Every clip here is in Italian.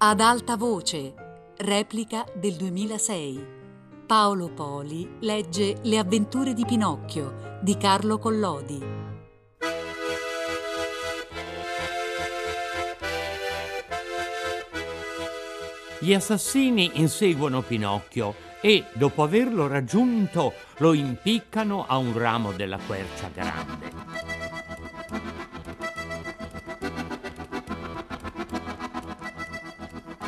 Ad alta voce, replica del 2006. Paolo Poli legge Le avventure di Pinocchio di Carlo Collodi. Gli assassini inseguono Pinocchio e, dopo averlo raggiunto, lo impiccano a un ramo della quercia grande.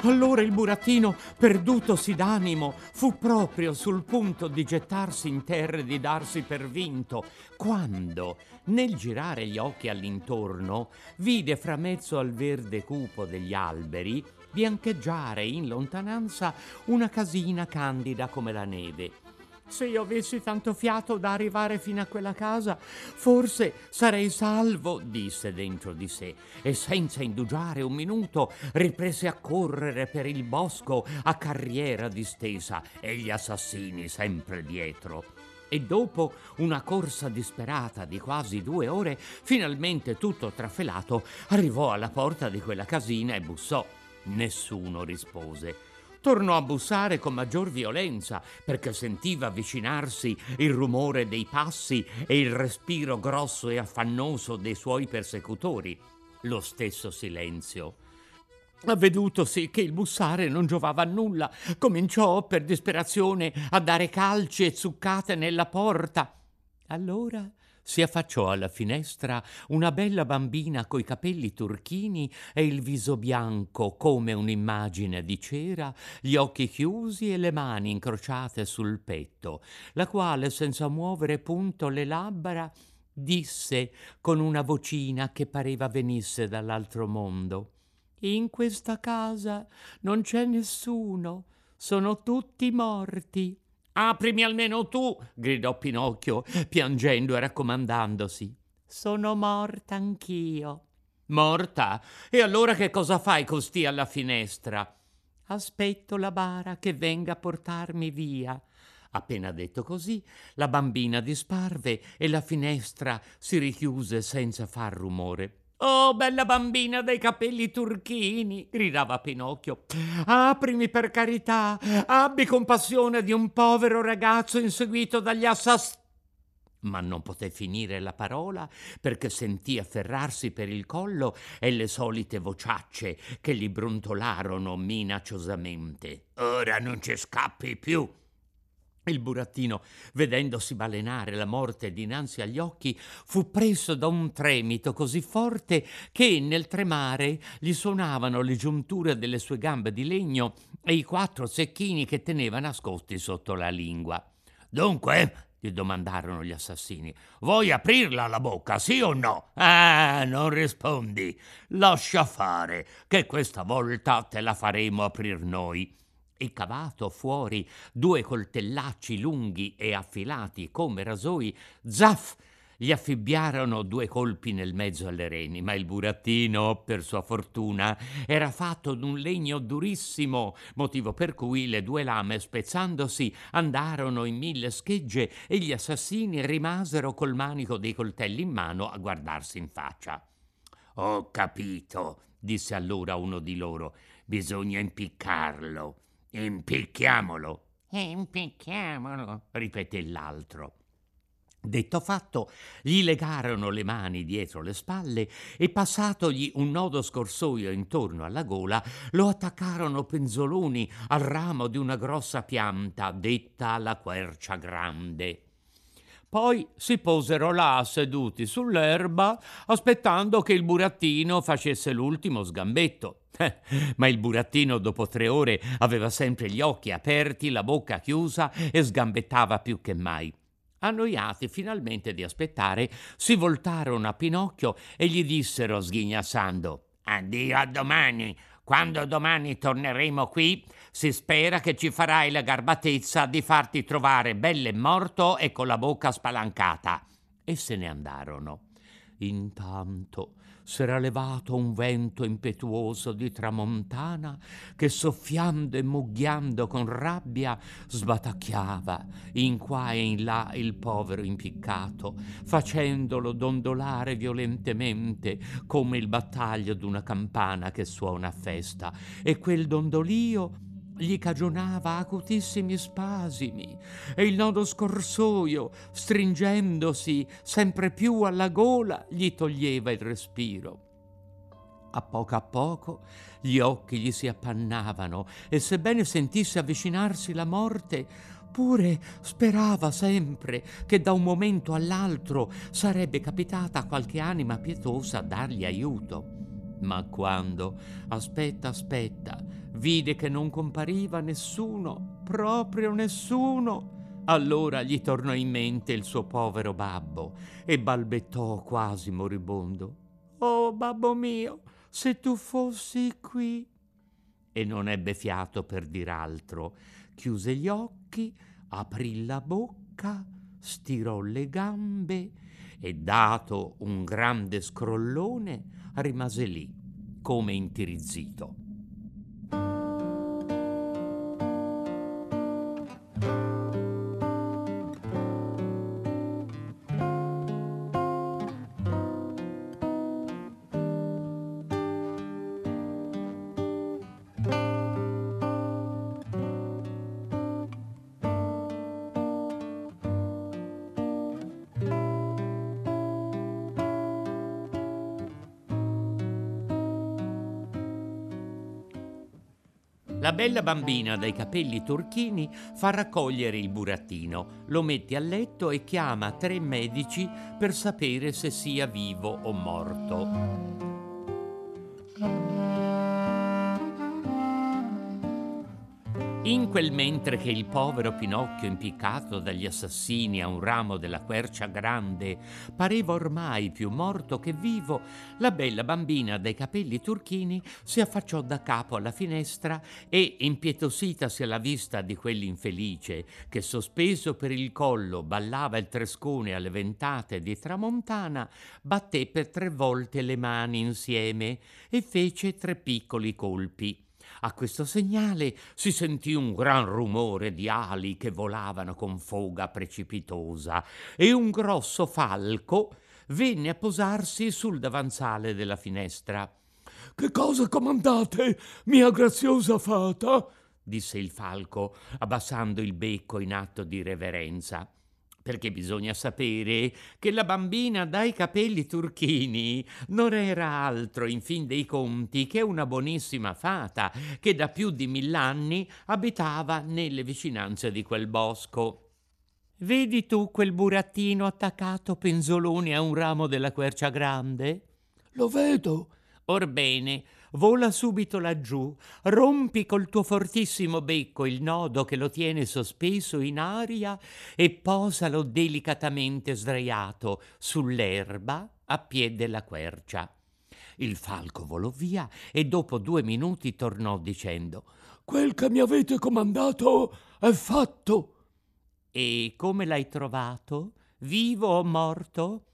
Allora il burattino, perdutosi d'animo, fu proprio sul punto di gettarsi in terra e di darsi per vinto, quando, nel girare gli occhi all'intorno, vide fra mezzo al verde cupo degli alberi biancheggiare in lontananza una casina candida come la neve se io avessi tanto fiato da arrivare fino a quella casa, forse sarei salvo, disse dentro di sé, e senza indugiare un minuto riprese a correre per il bosco a carriera distesa e gli assassini sempre dietro. E dopo una corsa disperata di quasi due ore, finalmente tutto trafelato, arrivò alla porta di quella casina e bussò. Nessuno rispose tornò a bussare con maggior violenza perché sentiva avvicinarsi il rumore dei passi e il respiro grosso e affannoso dei suoi persecutori. Lo stesso silenzio. Avvedutosi che il bussare non giovava a nulla, cominciò per disperazione a dare calci e zuccate nella porta. Allora si affacciò alla finestra una bella bambina coi capelli turchini e il viso bianco come un'immagine di cera, gli occhi chiusi e le mani incrociate sul petto, la quale, senza muovere punto le labbra, disse con una vocina che pareva venisse dall'altro mondo. In questa casa non c'è nessuno, sono tutti morti. Aprimi almeno tu, gridò Pinocchio, piangendo e raccomandandosi. Sono morta anch'io. Morta? E allora che cosa fai costì alla finestra? Aspetto la bara che venga a portarmi via. Appena detto così, la bambina disparve e la finestra si richiuse senza far rumore. Oh, bella bambina dai capelli turchini, gridava Pinocchio. Aprimi per carità, abbi compassione di un povero ragazzo inseguito dagli assassini. Ma non poté finire la parola perché sentì afferrarsi per il collo e le solite vociacce che gli brontolarono minacciosamente. Ora non ci scappi più, il burattino, vedendosi balenare la morte dinanzi agli occhi, fu preso da un tremito così forte che nel tremare gli suonavano le giunture delle sue gambe di legno e i quattro secchini che teneva nascosti sotto la lingua. Dunque, gli domandarono gli assassini, vuoi aprirla la bocca, sì o no? Ah, non rispondi. Lascia fare, che questa volta te la faremo aprir noi e cavato fuori due coltellacci lunghi e affilati come rasoi, zaff! gli affibbiarono due colpi nel mezzo alle reni, ma il burattino, per sua fortuna, era fatto d'un legno durissimo, motivo per cui le due lame, spezzandosi, andarono in mille schegge e gli assassini rimasero col manico dei coltelli in mano a guardarsi in faccia. Ho capito, disse allora uno di loro, bisogna impiccarlo. Impicchiamolo. Impicchiamolo, ripeté l'altro. Detto fatto, gli legarono le mani dietro le spalle e passatogli un nodo scorsoio intorno alla gola, lo attaccarono penzoloni al ramo di una grossa pianta detta la quercia grande. Poi si posero là seduti sull'erba, aspettando che il burattino facesse l'ultimo sgambetto. Ma il burattino dopo tre ore aveva sempre gli occhi aperti, la bocca chiusa e sgambettava più che mai. Annoiati finalmente di aspettare, si voltarono a Pinocchio e gli dissero sghignazzando Addio a domani. Quando domani torneremo qui, si spera che ci farai la garbatezza di farti trovare belle morto e con la bocca spalancata. E se ne andarono. Intanto s'era levato un vento impetuoso di tramontana che soffiando e mugghiando con rabbia sbatacchiava in qua e in là il povero impiccato, facendolo dondolare violentemente come il battaglio d'una campana che suona a festa, e quel dondolio gli cagionava acutissimi spasimi e il nodo scorsoio, stringendosi sempre più alla gola, gli toglieva il respiro. A poco a poco gli occhi gli si appannavano e sebbene sentisse avvicinarsi la morte, pure sperava sempre che da un momento all'altro sarebbe capitata qualche anima pietosa a dargli aiuto. Ma quando, aspetta, aspetta, vide che non compariva nessuno, proprio nessuno, allora gli tornò in mente il suo povero babbo e balbettò quasi moribondo. Oh, babbo mio, se tu fossi qui. E non ebbe fiato per dir altro. Chiuse gli occhi, aprì la bocca, stirò le gambe e dato un grande scrollone rimase lì, come intirizzito. La bella bambina dai capelli turchini fa raccogliere il burattino, lo mette a letto e chiama tre medici per sapere se sia vivo o morto. In quel mentre che il povero Pinocchio, impiccato dagli assassini a un ramo della quercia grande, pareva ormai più morto che vivo, la bella bambina dai capelli turchini si affacciò da capo alla finestra e, impietositasi alla vista di quell'infelice che sospeso per il collo ballava il trescone alle ventate di tramontana, batté per tre volte le mani insieme e fece tre piccoli colpi. A questo segnale si sentì un gran rumore di ali che volavano con foga precipitosa e un grosso falco venne a posarsi sul davanzale della finestra. Che cosa comandate, mia graziosa fata? disse il falco, abbassando il becco in atto di reverenza perché bisogna sapere che la bambina dai capelli turchini non era altro in fin dei conti che una buonissima fata che da più di mill'anni abitava nelle vicinanze di quel bosco. Vedi tu quel burattino attaccato penzolone a un ramo della quercia grande? Lo vedo. Orbene, vola subito laggiù, rompi col tuo fortissimo becco il nodo che lo tiene sospeso in aria e posalo delicatamente sdraiato sull'erba a piede della quercia. Il falco volò via e dopo due minuti tornò dicendo Quel che mi avete comandato è fatto. E come l'hai trovato? Vivo o morto?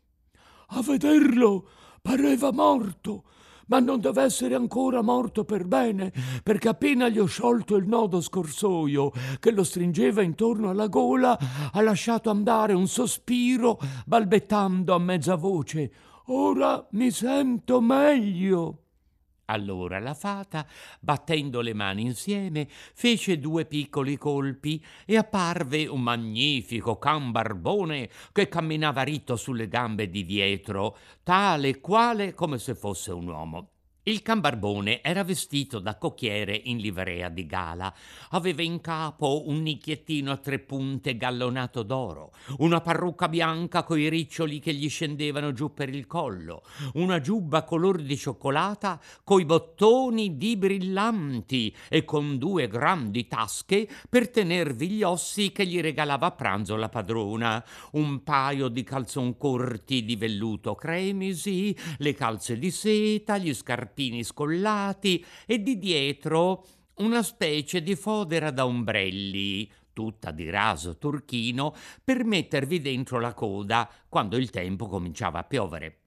A vederlo pareva morto ma non deve essere ancora morto per bene, perché appena gli ho sciolto il nodo scorsoio che lo stringeva intorno alla gola, ha lasciato andare un sospiro, balbettando a mezza voce. Ora mi sento meglio. Allora la fata, battendo le mani insieme, fece due piccoli colpi e apparve un magnifico can barbone che camminava ritto sulle gambe di dietro, tale e quale come se fosse un uomo. Il cambarbone era vestito da cocchiere in livrea di gala. Aveva in capo un nicchiettino a tre punte gallonato d'oro, una parrucca bianca coi riccioli che gli scendevano giù per il collo, una giubba color di cioccolata coi bottoni di brillanti e con due grandi tasche per tenervi gli ossi che gli regalava a pranzo la padrona, un paio di calzon corti di velluto cremisi, le calze di seta, gli scarpini scarpini scollati e di dietro una specie di fodera da ombrelli, tutta di raso turchino, per mettervi dentro la coda quando il tempo cominciava a piovere.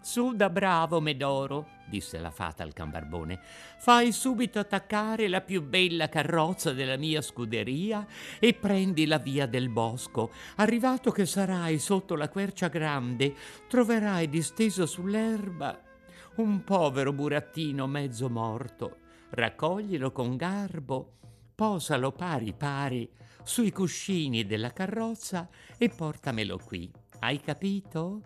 Su da bravo, Medoro, disse la fata al cambarbone. Fai subito attaccare la più bella carrozza della mia scuderia e prendi la via del bosco. Arrivato che sarai sotto la quercia grande, troverai disteso sull'erba un povero burattino mezzo morto. Raccoglilo con garbo, posalo pari pari sui cuscini della carrozza e portamelo qui. Hai capito?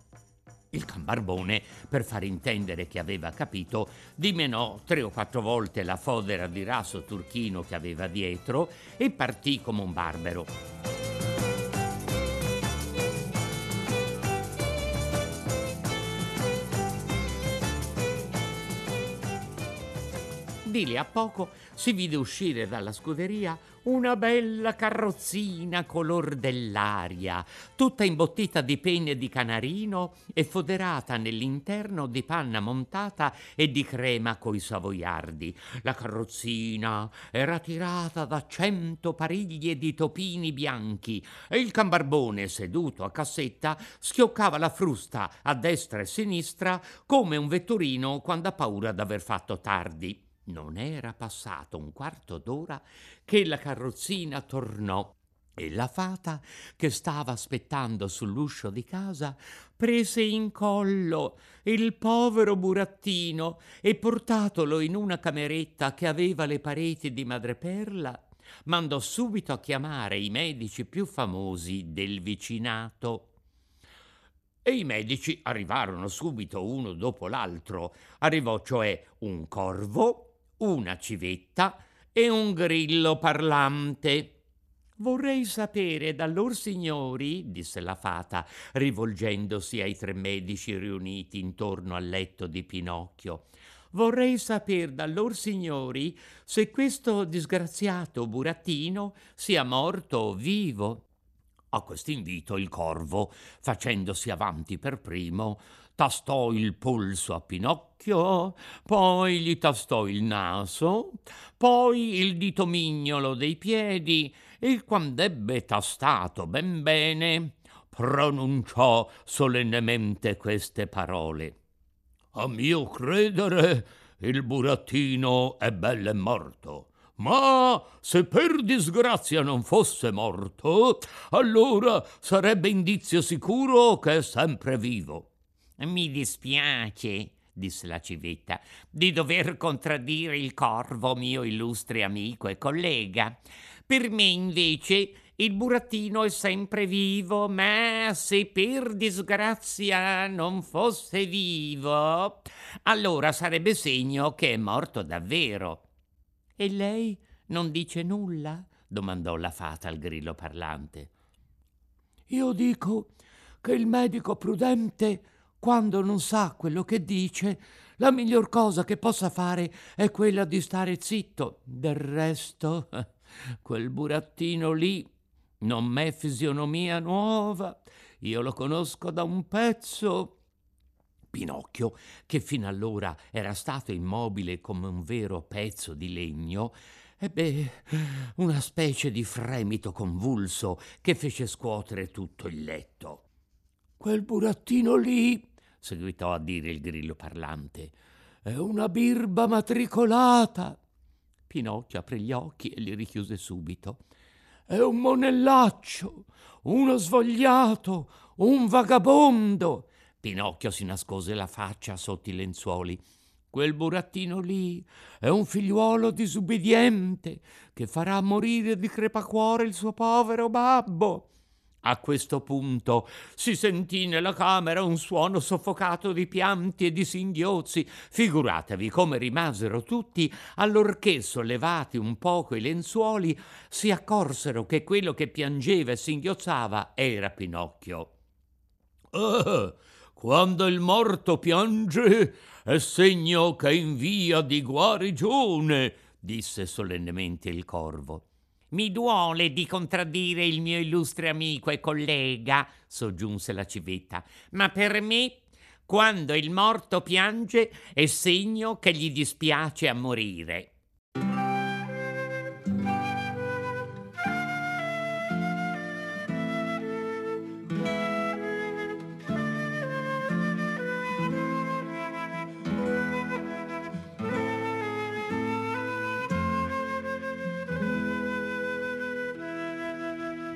Il cambarbone, per far intendere che aveva capito, dimenò tre o quattro volte la fodera di raso turchino che aveva dietro e partì come un barbero. Di lì a poco si vide uscire dalla scuderia una bella carrozzina color dell'aria, tutta imbottita di penne di canarino e foderata nell'interno di panna montata e di crema coi savoiardi. La carrozzina era tirata da cento pariglie di topini bianchi e il cambarbone, seduto a cassetta, schioccava la frusta a destra e sinistra come un vetturino quando ha paura d'aver fatto tardi. Non era passato un quarto d'ora che la carrozzina tornò e la fata, che stava aspettando sull'uscio di casa, prese in collo il povero burattino e portatolo in una cameretta che aveva le pareti di madreperla, mandò subito a chiamare i medici più famosi del vicinato. E i medici arrivarono subito uno dopo l'altro. Arrivò cioè un corvo, una civetta e un grillo parlante. Vorrei sapere da lor signori, disse la fata, rivolgendosi ai tre medici riuniti intorno al letto di Pinocchio, vorrei sapere da lor signori se questo disgraziato burattino sia morto o vivo. A quest'invito il corvo, facendosi avanti per primo, tastò il polso a Pinocchio, poi gli tastò il naso, poi il dito mignolo dei piedi e quand'ebbe tastato ben bene, pronunciò solennemente queste parole. A mio credere il burattino è belle morto. Ma se per disgrazia non fosse morto, allora sarebbe indizio sicuro che è sempre vivo. Mi dispiace, disse la civetta, di dover contraddire il corvo, mio illustre amico e collega. Per me, invece, il burattino è sempre vivo, ma se per disgrazia non fosse vivo, allora sarebbe segno che è morto davvero. E lei non dice nulla? domandò la fata al grillo parlante. Io dico che il medico prudente quando non sa quello che dice, la miglior cosa che possa fare è quella di stare zitto. Del resto, quel burattino lì non m'è fisionomia nuova, io lo conosco da un pezzo. Pinocchio, che fino allora era stato immobile come un vero pezzo di legno, ebbe una specie di fremito convulso che fece scuotere tutto il letto. Quel burattino lì seguitò a dire il grillo parlante. È una birba matricolata. Pinocchio aprì gli occhi e li richiuse subito. È un monellaccio, uno svogliato, un vagabondo. Pinocchio si nascose la faccia sotto i lenzuoli. Quel burattino lì è un figliuolo disubbidiente che farà morire di crepacuore il suo povero babbo. A questo punto si sentì nella camera un suono soffocato di pianti e di singhiozzi. Figuratevi come rimasero tutti allorché, sollevati un poco i lenzuoli, si accorsero che quello che piangeva e singhiozzava era Pinocchio. Eh, quando il morto piange è segno che è in via di guarigione, disse solennemente il corvo. Mi duole di contraddire il mio illustre amico e collega, soggiunse la civetta, ma per me, quando il morto piange, è segno che gli dispiace a morire.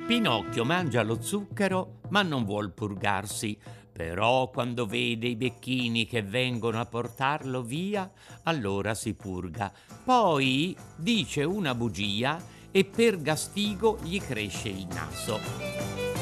Pinocchio mangia lo zucchero, ma non vuol purgarsi. Però quando vede i becchini che vengono a portarlo via, allora si purga. Poi dice una bugia e per gastigo gli cresce il naso.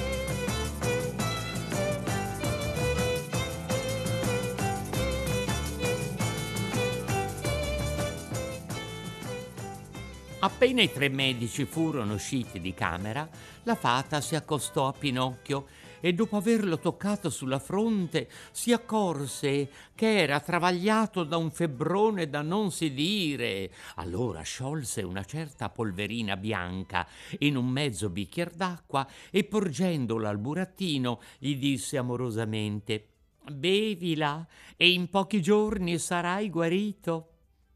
Appena i tre medici furono usciti di camera, la fata si accostò a Pinocchio e dopo averlo toccato sulla fronte si accorse che era travagliato da un febbrone da non si dire. Allora sciolse una certa polverina bianca in un mezzo bicchier d'acqua e porgendola al burattino gli disse amorosamente Bevila e in pochi giorni sarai guarito.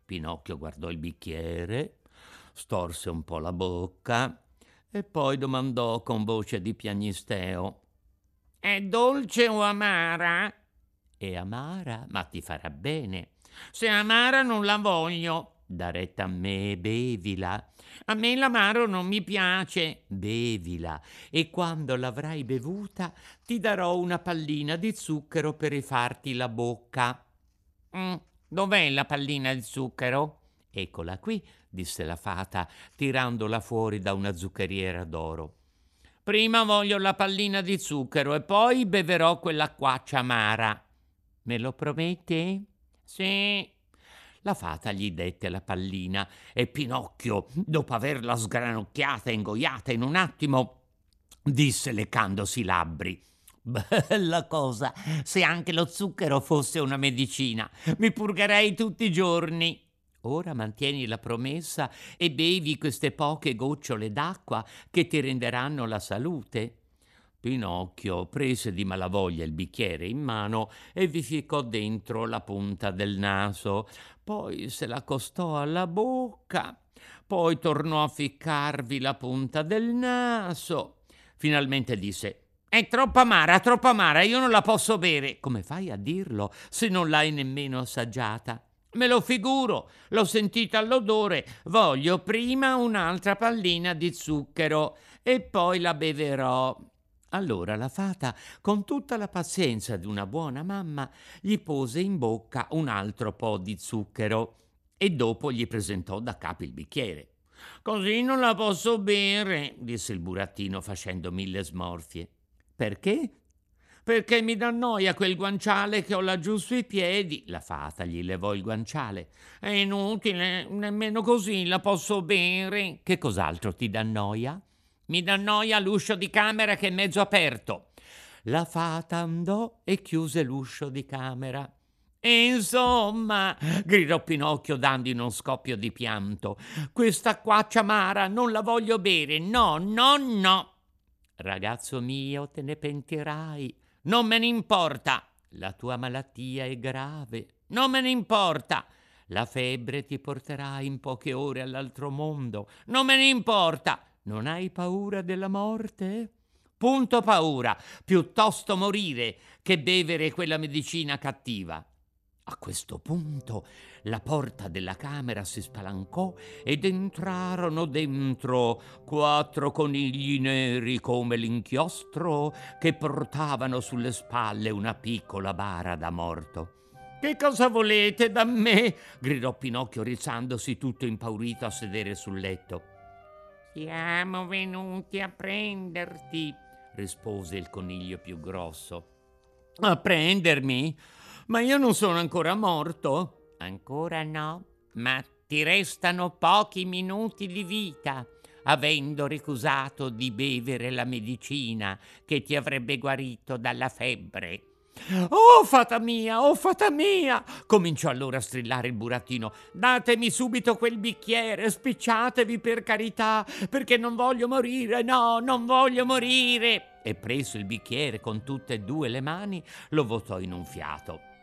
Pinocchio guardò il bicchiere storse un po' la bocca e poi domandò con voce di piagnisteo È dolce o amara? È amara, ma ti farà bene. Se amara non la voglio. Da retta a me, bevila. A me l'amaro non mi piace. Bevila. E quando l'avrai bevuta ti darò una pallina di zucchero per rifarti la bocca. Mm, dov'è la pallina di zucchero? Eccola qui, disse la fata, tirandola fuori da una zuccheriera d'oro. Prima voglio la pallina di zucchero e poi beverò quell'acquaccia amara. Me lo promette? Sì. La fata gli dette la pallina e Pinocchio, dopo averla sgranocchiata e ingoiata in un attimo, disse leccandosi i labbri. Bella cosa, se anche lo zucchero fosse una medicina, mi purgerei tutti i giorni. Ora mantieni la promessa e bevi queste poche gocciole d'acqua che ti renderanno la salute. Pinocchio prese di malavoglia il bicchiere in mano e vi ficcò dentro la punta del naso, poi se l'accostò alla bocca, poi tornò a ficcarvi la punta del naso. Finalmente disse è troppo amara, troppo amara, io non la posso bere. Come fai a dirlo se non l'hai nemmeno assaggiata? Me lo figuro, l'ho sentita all'odore, voglio prima un'altra pallina di zucchero e poi la beverò. Allora la fata, con tutta la pazienza di una buona mamma, gli pose in bocca un altro po' di zucchero e dopo gli presentò da capo il bicchiere. Così non la posso bere, disse il burattino facendo mille smorfie. Perché? Perché mi dà noia quel guanciale che ho laggiù sui piedi. La fata gli levò il guanciale. È inutile, nemmeno così la posso bere. Che cos'altro ti dà noia? Mi dà noia l'uscio di camera che è mezzo aperto. La fata andò e chiuse l'uscio di camera. Insomma, gridò Pinocchio dando in uno scoppio di pianto, questa acquaccia amara non la voglio bere, no, no, no. Ragazzo mio, te ne pentirai. Non me ne importa. La tua malattia è grave. Non me ne importa. La febbre ti porterà in poche ore all'altro mondo. Non me ne importa. Non hai paura della morte? Punto paura. Piuttosto morire che bevere quella medicina cattiva. A questo punto la porta della camera si spalancò ed entrarono dentro quattro conigli neri come l'inchiostro che portavano sulle spalle una piccola bara da morto. Che cosa volete da me? gridò Pinocchio rizzandosi tutto impaurito a sedere sul letto. Siamo venuti a prenderti, rispose il coniglio più grosso. A prendermi? Ma io non sono ancora morto. Ancora no, ma ti restano pochi minuti di vita, avendo ricusato di bevere la medicina che ti avrebbe guarito dalla febbre. Oh, fata mia, oh, fata mia! Cominciò allora a strillare il burattino. Datemi subito quel bicchiere, spicciatevi per carità, perché non voglio morire, no, non voglio morire! E preso il bicchiere con tutte e due le mani, lo votò in un fiato.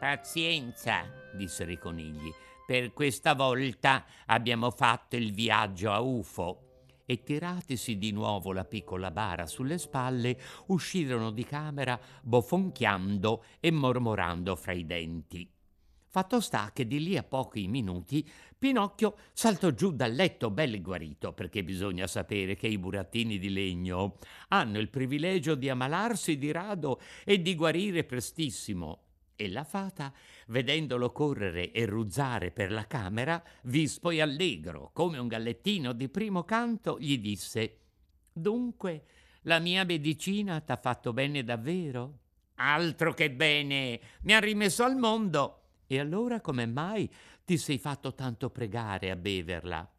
Pazienza, dissero i conigli, per questa volta abbiamo fatto il viaggio a UFO. E tiratisi di nuovo la piccola bara sulle spalle, uscirono di camera bofonchiando e mormorando fra i denti. Fatto sta che di lì a pochi minuti Pinocchio saltò giù dal letto bello e guarito, perché bisogna sapere che i burattini di legno hanno il privilegio di ammalarsi di rado e di guarire prestissimo. E la fata, vedendolo correre e ruzzare per la camera, vispo e allegro, come un gallettino di primo canto, gli disse Dunque, la mia medicina t'ha fatto bene davvero? Altro che bene, mi ha rimesso al mondo. E allora come mai ti sei fatto tanto pregare a beverla?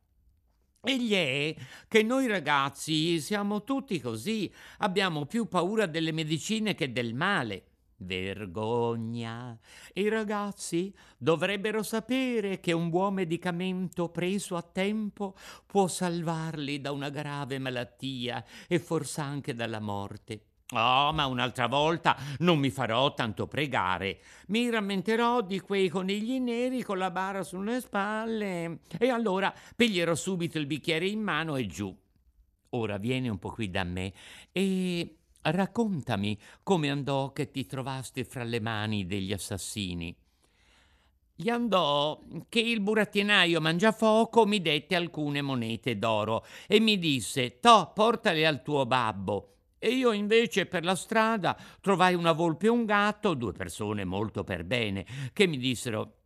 Egli è che noi ragazzi siamo tutti così, abbiamo più paura delle medicine che del male. Vergogna! I ragazzi dovrebbero sapere che un buon medicamento preso a tempo può salvarli da una grave malattia e forse anche dalla morte. Oh, ma un'altra volta non mi farò tanto pregare. Mi rammenterò di quei conigli neri con la bara sulle spalle e allora piglierò subito il bicchiere in mano e giù. Ora vieni un po' qui da me e raccontami come andò che ti trovasti fra le mani degli assassini. Gli andò che il burattinaio Mangiafoco mi dette alcune monete d'oro e mi disse: To, portale al tuo babbo. E io invece per la strada trovai una volpe e un gatto, due persone molto per bene, che mi dissero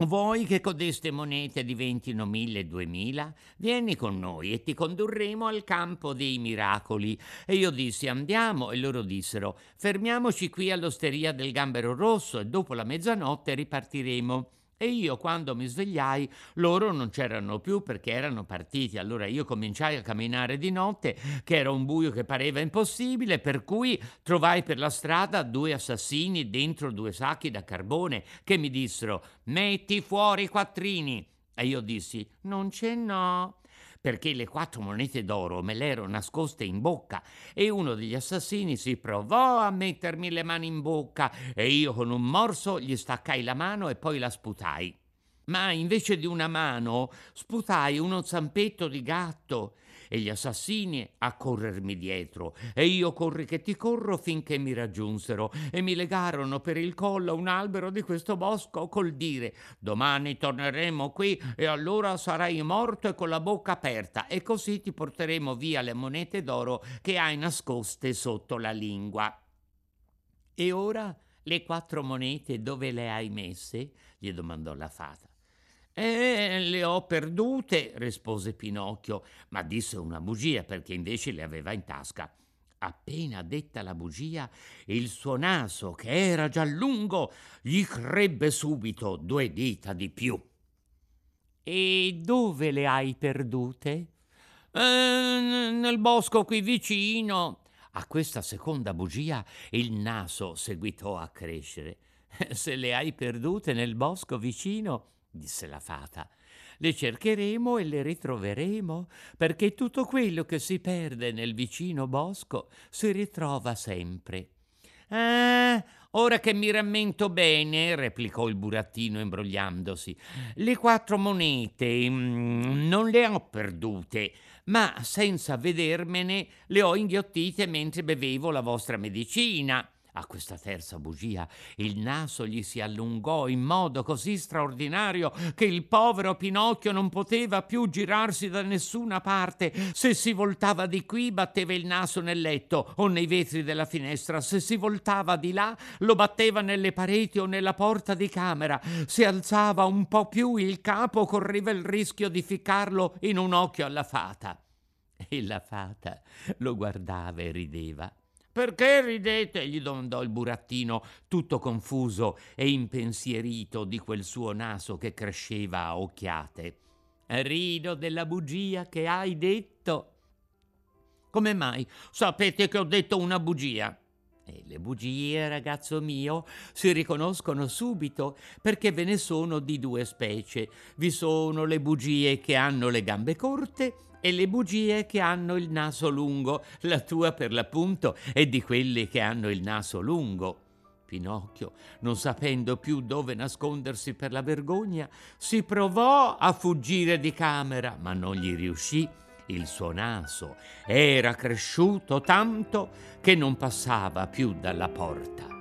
Vuoi che codeste monete diventino mille e duemila? Vieni con noi e ti condurremo al campo dei miracoli. E io dissi andiamo e loro dissero fermiamoci qui all'osteria del Gambero Rosso e dopo la mezzanotte ripartiremo. E io quando mi svegliai loro non c'erano più perché erano partiti. Allora io cominciai a camminare di notte, che era un buio che pareva impossibile, per cui trovai per la strada due assassini dentro due sacchi da carbone che mi dissero metti fuori i quattrini. E io dissi non ce n'ho perché le quattro monete d'oro me le ero nascoste in bocca e uno degli assassini si provò a mettermi le mani in bocca e io con un morso gli staccai la mano e poi la sputai. Ma invece di una mano sputai uno zampetto di gatto e gli assassini a corrermi dietro e io corri che ti corro finché mi raggiunsero e mi legarono per il collo un albero di questo bosco col dire domani torneremo qui e allora sarai morto e con la bocca aperta e così ti porteremo via le monete d'oro che hai nascoste sotto la lingua. E ora le quattro monete dove le hai messe? gli domandò la fata. Eh, le ho perdute, rispose Pinocchio, ma disse una bugia perché invece le aveva in tasca. Appena detta la bugia, il suo naso, che era già lungo, gli crebbe subito due dita di più. E dove le hai perdute? Eh, nel bosco qui vicino. A questa seconda bugia il naso seguitò a crescere. Se le hai perdute nel bosco vicino, disse la fata. Le cercheremo e le ritroveremo, perché tutto quello che si perde nel vicino bosco si ritrova sempre. Ah, ora che mi rammento bene, replicò il burattino imbrogliandosi, le quattro monete mm, non le ho perdute, ma senza vedermene le ho inghiottite mentre bevevo la vostra medicina. A questa terza bugia il naso gli si allungò in modo così straordinario che il povero Pinocchio non poteva più girarsi da nessuna parte. Se si voltava di qui batteva il naso nel letto o nei vetri della finestra, se si voltava di là lo batteva nelle pareti o nella porta di camera. Se alzava un po' più il capo correva il rischio di ficcarlo in un occhio alla fata. E la fata lo guardava e rideva. Perché ridete? gli domandò il burattino, tutto confuso e impensierito di quel suo naso che cresceva a occhiate. Rido della bugia che hai detto. Come mai? Sapete che ho detto una bugia. E le bugie, ragazzo mio, si riconoscono subito perché ve ne sono di due specie. Vi sono le bugie che hanno le gambe corte e le bugie che hanno il naso lungo. La tua, per l'appunto, è di quelle che hanno il naso lungo. Pinocchio, non sapendo più dove nascondersi per la vergogna, si provò a fuggire di camera, ma non gli riuscì. Il suo naso era cresciuto tanto che non passava più dalla porta.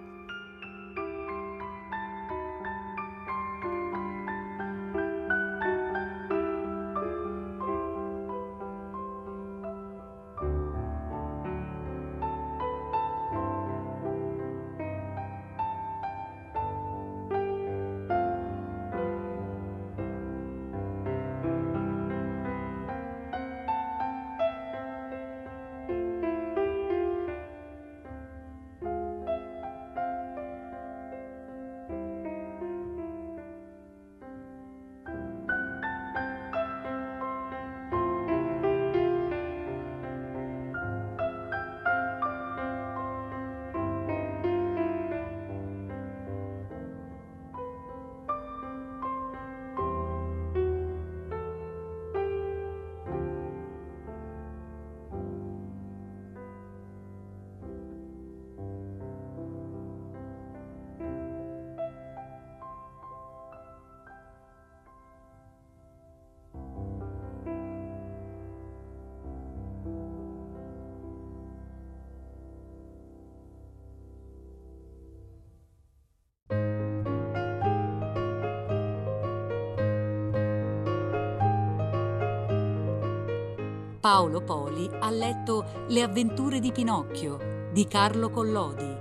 Paolo Poli ha letto Le avventure di Pinocchio di Carlo Collodi.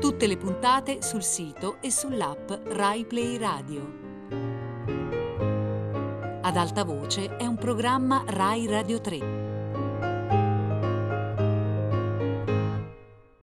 Tutte le puntate sul sito e sull'app Rai Play Radio. Ad alta voce è un programma Rai Radio 3.